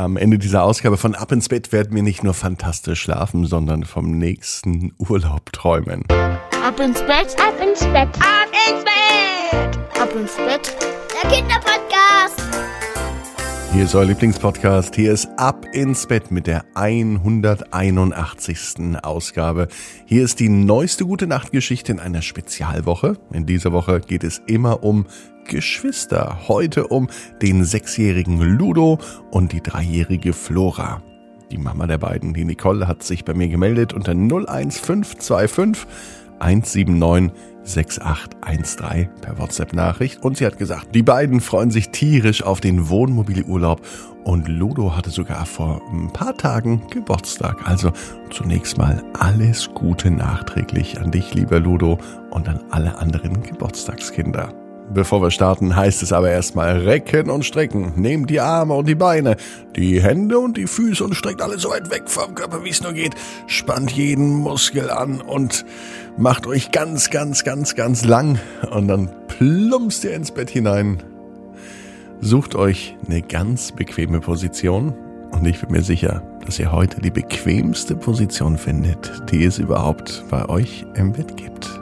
Am Ende dieser Ausgabe von Ab ins Bett werden wir nicht nur fantastisch schlafen, sondern vom nächsten Urlaub träumen. Ab ins Bett, ab ins Bett, ab ins Bett, ab ins Bett. Der Kinderpodcast. Hier ist euer Lieblingspodcast. Hier ist Ab ins Bett mit der 181. Ausgabe. Hier ist die neueste Gute Nacht Geschichte in einer Spezialwoche. In dieser Woche geht es immer um Geschwister. Heute um den sechsjährigen Ludo und die dreijährige Flora. Die Mama der beiden, die Nicole, hat sich bei mir gemeldet unter 01525 179 6813 per WhatsApp-Nachricht und sie hat gesagt, die beiden freuen sich tierisch auf den Wohnmobilurlaub und Ludo hatte sogar vor ein paar Tagen Geburtstag. Also zunächst mal alles Gute nachträglich an dich, lieber Ludo, und an alle anderen Geburtstagskinder. Bevor wir starten, heißt es aber erstmal recken und strecken. Nehmt die Arme und die Beine, die Hände und die Füße und streckt alles so weit weg vom Körper, wie es nur geht. Spannt jeden Muskel an und macht euch ganz, ganz, ganz, ganz lang. Und dann plumpst ihr ins Bett hinein. Sucht euch eine ganz bequeme Position. Und ich bin mir sicher, dass ihr heute die bequemste Position findet, die es überhaupt bei euch im Bett gibt.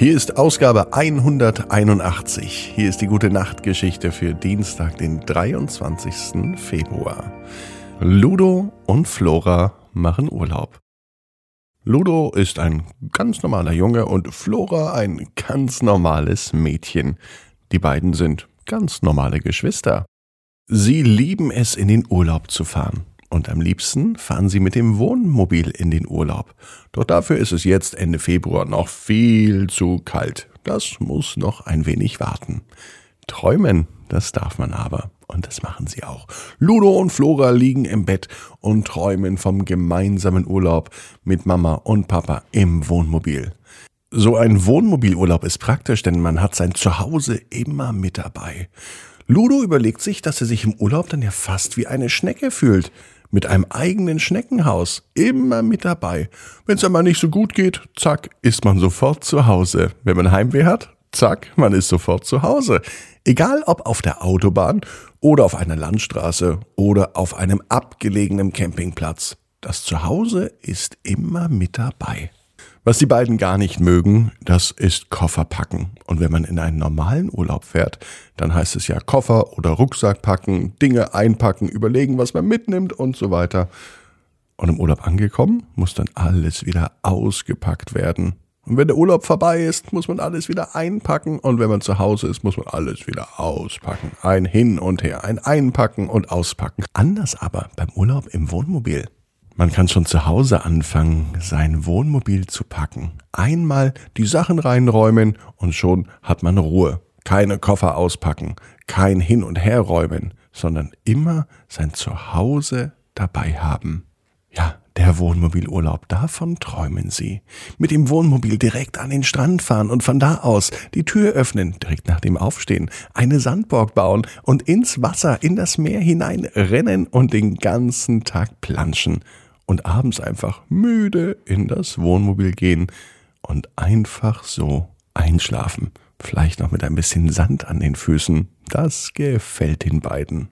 Hier ist Ausgabe 181. Hier ist die gute Nachtgeschichte für Dienstag, den 23. Februar. Ludo und Flora machen Urlaub. Ludo ist ein ganz normaler Junge und Flora ein ganz normales Mädchen. Die beiden sind ganz normale Geschwister. Sie lieben es, in den Urlaub zu fahren. Und am liebsten fahren sie mit dem Wohnmobil in den Urlaub. Doch dafür ist es jetzt Ende Februar noch viel zu kalt. Das muss noch ein wenig warten. Träumen, das darf man aber. Und das machen sie auch. Ludo und Flora liegen im Bett und träumen vom gemeinsamen Urlaub mit Mama und Papa im Wohnmobil. So ein Wohnmobilurlaub ist praktisch, denn man hat sein Zuhause immer mit dabei. Ludo überlegt sich, dass er sich im Urlaub dann ja fast wie eine Schnecke fühlt mit einem eigenen Schneckenhaus, immer mit dabei. Wenn es einmal nicht so gut geht, zack, ist man sofort zu Hause. Wenn man Heimweh hat, zack, man ist sofort zu Hause. Egal ob auf der Autobahn oder auf einer Landstraße oder auf einem abgelegenen Campingplatz. Das Zuhause ist immer mit dabei. Was die beiden gar nicht mögen, das ist Koffer packen. Und wenn man in einen normalen Urlaub fährt, dann heißt es ja Koffer oder Rucksack packen, Dinge einpacken, überlegen, was man mitnimmt und so weiter. Und im Urlaub angekommen, muss dann alles wieder ausgepackt werden. Und wenn der Urlaub vorbei ist, muss man alles wieder einpacken. Und wenn man zu Hause ist, muss man alles wieder auspacken. Ein Hin und Her, ein Einpacken und Auspacken. Anders aber beim Urlaub im Wohnmobil. Man kann schon zu Hause anfangen, sein Wohnmobil zu packen. Einmal die Sachen reinräumen und schon hat man Ruhe. Keine Koffer auspacken, kein Hin- und Herräumen, sondern immer sein Zuhause dabei haben. Ja, der Wohnmobilurlaub, davon träumen Sie. Mit dem Wohnmobil direkt an den Strand fahren und von da aus die Tür öffnen, direkt nach dem Aufstehen, eine Sandburg bauen und ins Wasser, in das Meer hinein rennen und den ganzen Tag planschen und abends einfach müde in das Wohnmobil gehen und einfach so einschlafen. Vielleicht noch mit ein bisschen Sand an den Füßen. Das gefällt den beiden.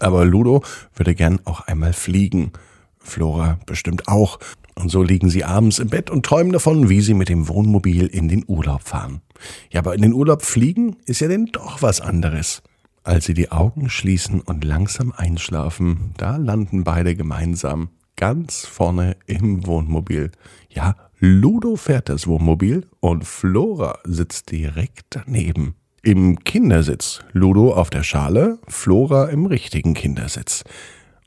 Aber Ludo würde gern auch einmal fliegen. Flora bestimmt auch. Und so liegen sie abends im Bett und träumen davon, wie sie mit dem Wohnmobil in den Urlaub fahren. Ja, aber in den Urlaub fliegen ist ja denn doch was anderes. Als sie die Augen schließen und langsam einschlafen, da landen beide gemeinsam ganz vorne im Wohnmobil. Ja, Ludo fährt das Wohnmobil und Flora sitzt direkt daneben. Im Kindersitz. Ludo auf der Schale, Flora im richtigen Kindersitz.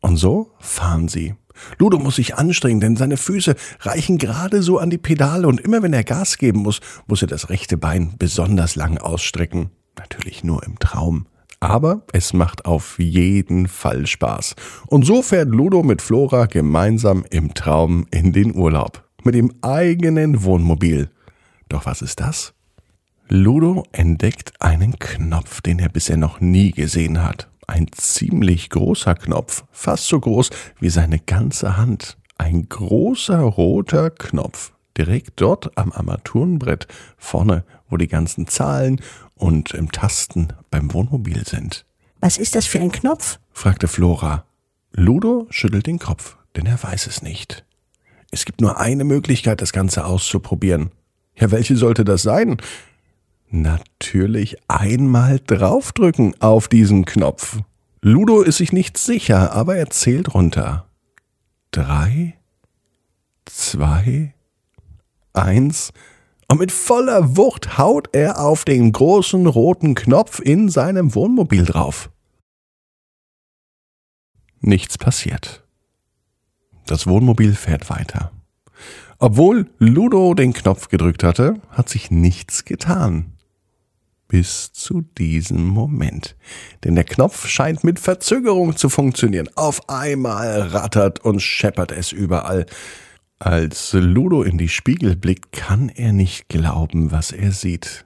Und so fahren sie. Ludo muss sich anstrengen, denn seine Füße reichen gerade so an die Pedale und immer wenn er Gas geben muss, muss er das rechte Bein besonders lang ausstrecken. Natürlich nur im Traum. Aber es macht auf jeden Fall Spaß. Und so fährt Ludo mit Flora gemeinsam im Traum in den Urlaub. Mit dem eigenen Wohnmobil. Doch was ist das? Ludo entdeckt einen Knopf, den er bisher noch nie gesehen hat. Ein ziemlich großer Knopf, fast so groß wie seine ganze Hand. Ein großer roter Knopf, direkt dort am Armaturenbrett, vorne, wo die ganzen Zahlen und im Tasten beim Wohnmobil sind. Was ist das für ein Knopf? fragte Flora. Ludo schüttelt den Kopf, denn er weiß es nicht. Es gibt nur eine Möglichkeit, das Ganze auszuprobieren. Ja, welche sollte das sein? Natürlich einmal draufdrücken auf diesen Knopf. Ludo ist sich nicht sicher, aber er zählt runter. Drei, zwei, eins, und mit voller Wucht haut er auf den großen roten Knopf in seinem Wohnmobil drauf. Nichts passiert. Das Wohnmobil fährt weiter. Obwohl Ludo den Knopf gedrückt hatte, hat sich nichts getan. Bis zu diesem Moment. Denn der Knopf scheint mit Verzögerung zu funktionieren. Auf einmal rattert und scheppert es überall. Als Ludo in die Spiegel blickt, kann er nicht glauben, was er sieht.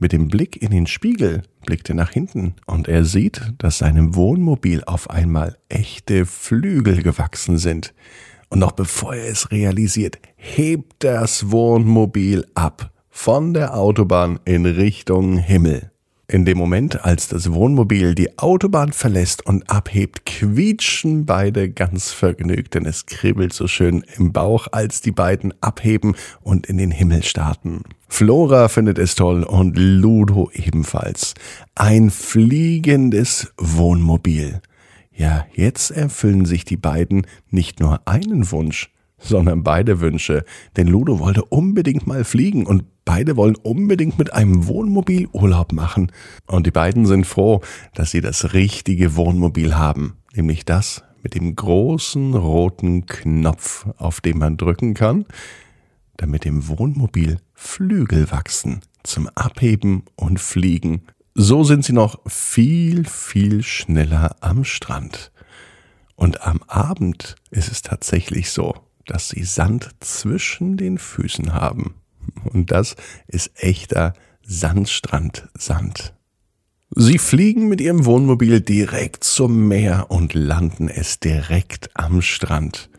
Mit dem Blick in den Spiegel blickt er nach hinten und er sieht, dass seinem Wohnmobil auf einmal echte Flügel gewachsen sind. Und noch bevor er es realisiert, hebt das Wohnmobil ab von der Autobahn in Richtung Himmel. In dem Moment, als das Wohnmobil die Autobahn verlässt und abhebt, quietschen beide ganz vergnügt, denn es kribbelt so schön im Bauch, als die beiden abheben und in den Himmel starten. Flora findet es toll und Ludo ebenfalls. Ein fliegendes Wohnmobil. Ja, jetzt erfüllen sich die beiden nicht nur einen Wunsch, sondern beide Wünsche. Denn Ludo wollte unbedingt mal fliegen und beide wollen unbedingt mit einem Wohnmobil Urlaub machen. Und die beiden sind froh, dass sie das richtige Wohnmobil haben, nämlich das mit dem großen roten Knopf, auf den man drücken kann, damit dem Wohnmobil Flügel wachsen zum Abheben und Fliegen so sind sie noch viel, viel schneller am Strand. Und am Abend ist es tatsächlich so, dass sie Sand zwischen den Füßen haben. Und das ist echter Sandstrandsand. Sie fliegen mit ihrem Wohnmobil direkt zum Meer und landen es direkt am Strand.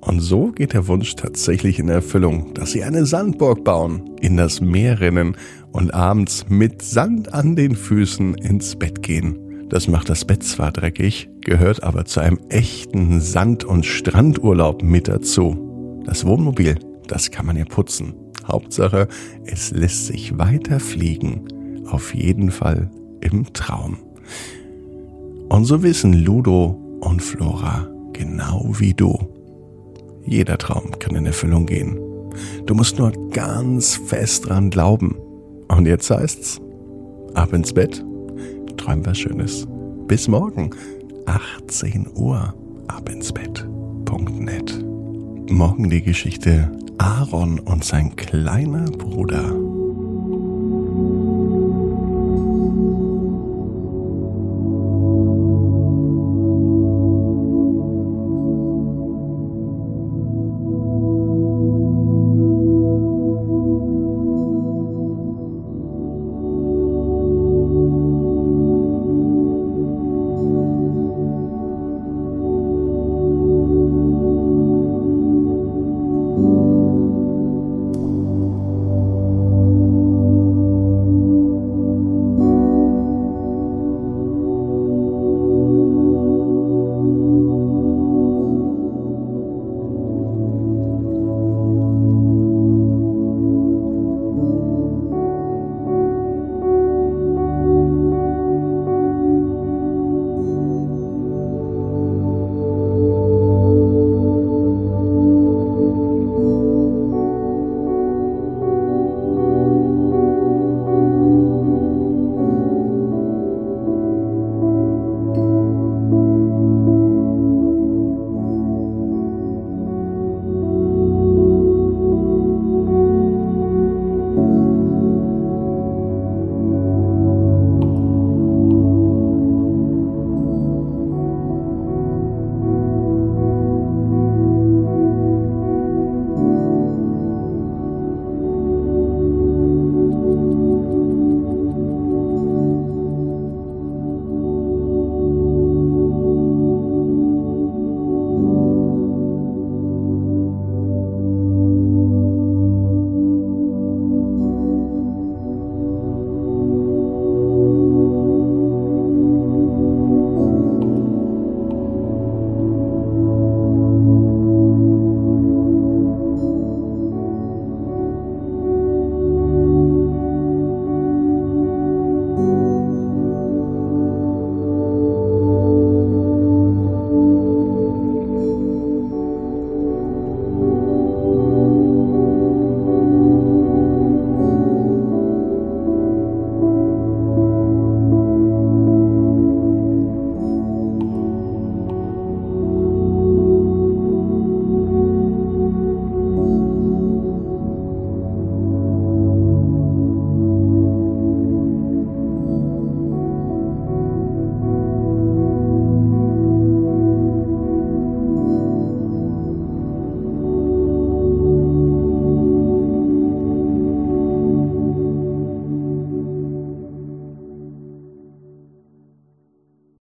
Und so geht der Wunsch tatsächlich in Erfüllung, dass sie eine Sandburg bauen, in das Meer rennen und abends mit Sand an den Füßen ins Bett gehen. Das macht das Bett zwar dreckig, gehört aber zu einem echten Sand- und Strandurlaub mit dazu. Das Wohnmobil, das kann man ja putzen. Hauptsache, es lässt sich weiter fliegen. Auf jeden Fall im Traum. Und so wissen Ludo und Flora genau wie du. Jeder Traum kann in Erfüllung gehen. Du musst nur ganz fest dran glauben. Und jetzt heißt's, ab ins Bett, träum was Schönes. Bis morgen, 18 Uhr, ab ins Bett.net. Morgen die Geschichte Aaron und sein kleiner Bruder.